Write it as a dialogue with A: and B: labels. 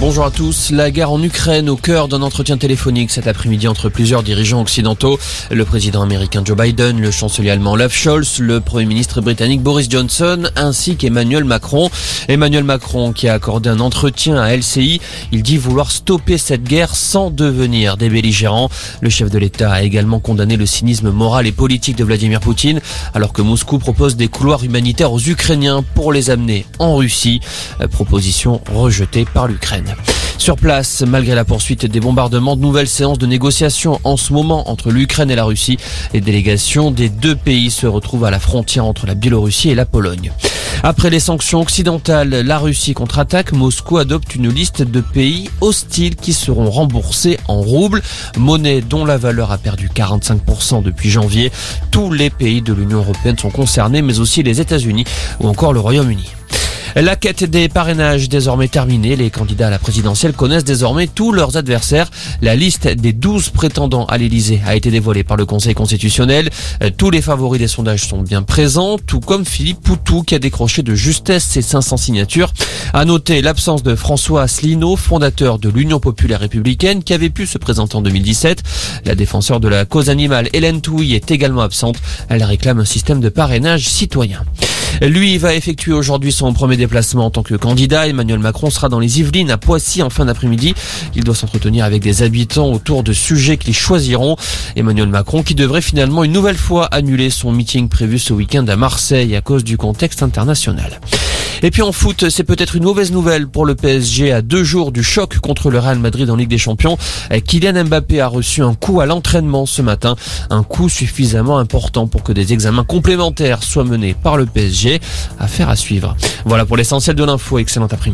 A: Bonjour à tous. La guerre en Ukraine au cœur d'un entretien téléphonique cet après-midi entre plusieurs dirigeants occidentaux. Le président américain Joe Biden, le chancelier allemand Olaf Scholz, le premier ministre britannique Boris Johnson ainsi qu'Emmanuel Macron. Emmanuel Macron qui a accordé un entretien à LCI. Il dit vouloir stopper cette guerre sans devenir des belligérants. Le chef de l'État a également condamné le cynisme moral et politique de Vladimir Poutine alors que Moscou propose des couloirs humanitaires aux Ukrainiens pour les amener en Russie. Proposition rejetée par l'Ukraine. Sur place, malgré la poursuite des bombardements, de nouvelles séances de négociation en ce moment entre l'Ukraine et la Russie. Les délégations des deux pays se retrouvent à la frontière entre la Biélorussie et la Pologne. Après les sanctions occidentales, la Russie contre-attaque, Moscou adopte une liste de pays hostiles qui seront remboursés en roubles, monnaie dont la valeur a perdu 45% depuis janvier. Tous les pays de l'Union européenne sont concernés, mais aussi les États-Unis ou encore le Royaume-Uni. La quête des parrainages désormais terminée. Les candidats à la présidentielle connaissent désormais tous leurs adversaires. La liste des 12 prétendants à l'Elysée a été dévoilée par le Conseil constitutionnel. Euh, tous les favoris des sondages sont bien présents, tout comme Philippe Poutou qui a décroché de justesse ses 500 signatures. À noter l'absence de François Asselineau, fondateur de l'Union populaire républicaine, qui avait pu se présenter en 2017. La défenseur de la cause animale, Hélène Touy, est également absente. Elle réclame un système de parrainage citoyen. Lui va effectuer aujourd'hui son premier déplacement en tant que candidat. Emmanuel Macron sera dans les Yvelines à Poissy en fin d'après-midi. Il doit s'entretenir avec des habitants autour de sujets qu'ils choisiront. Emmanuel Macron qui devrait finalement une nouvelle fois annuler son meeting prévu ce week-end à Marseille à cause du contexte international. Et puis en foot, c'est peut-être une mauvaise nouvelle pour le PSG à deux jours du choc contre le Real Madrid en Ligue des Champions. Kylian Mbappé a reçu un coup à l'entraînement ce matin, un coup suffisamment important pour que des examens complémentaires soient menés par le PSG. Affaire à suivre. Voilà pour l'essentiel de l'info. Excellent après-midi.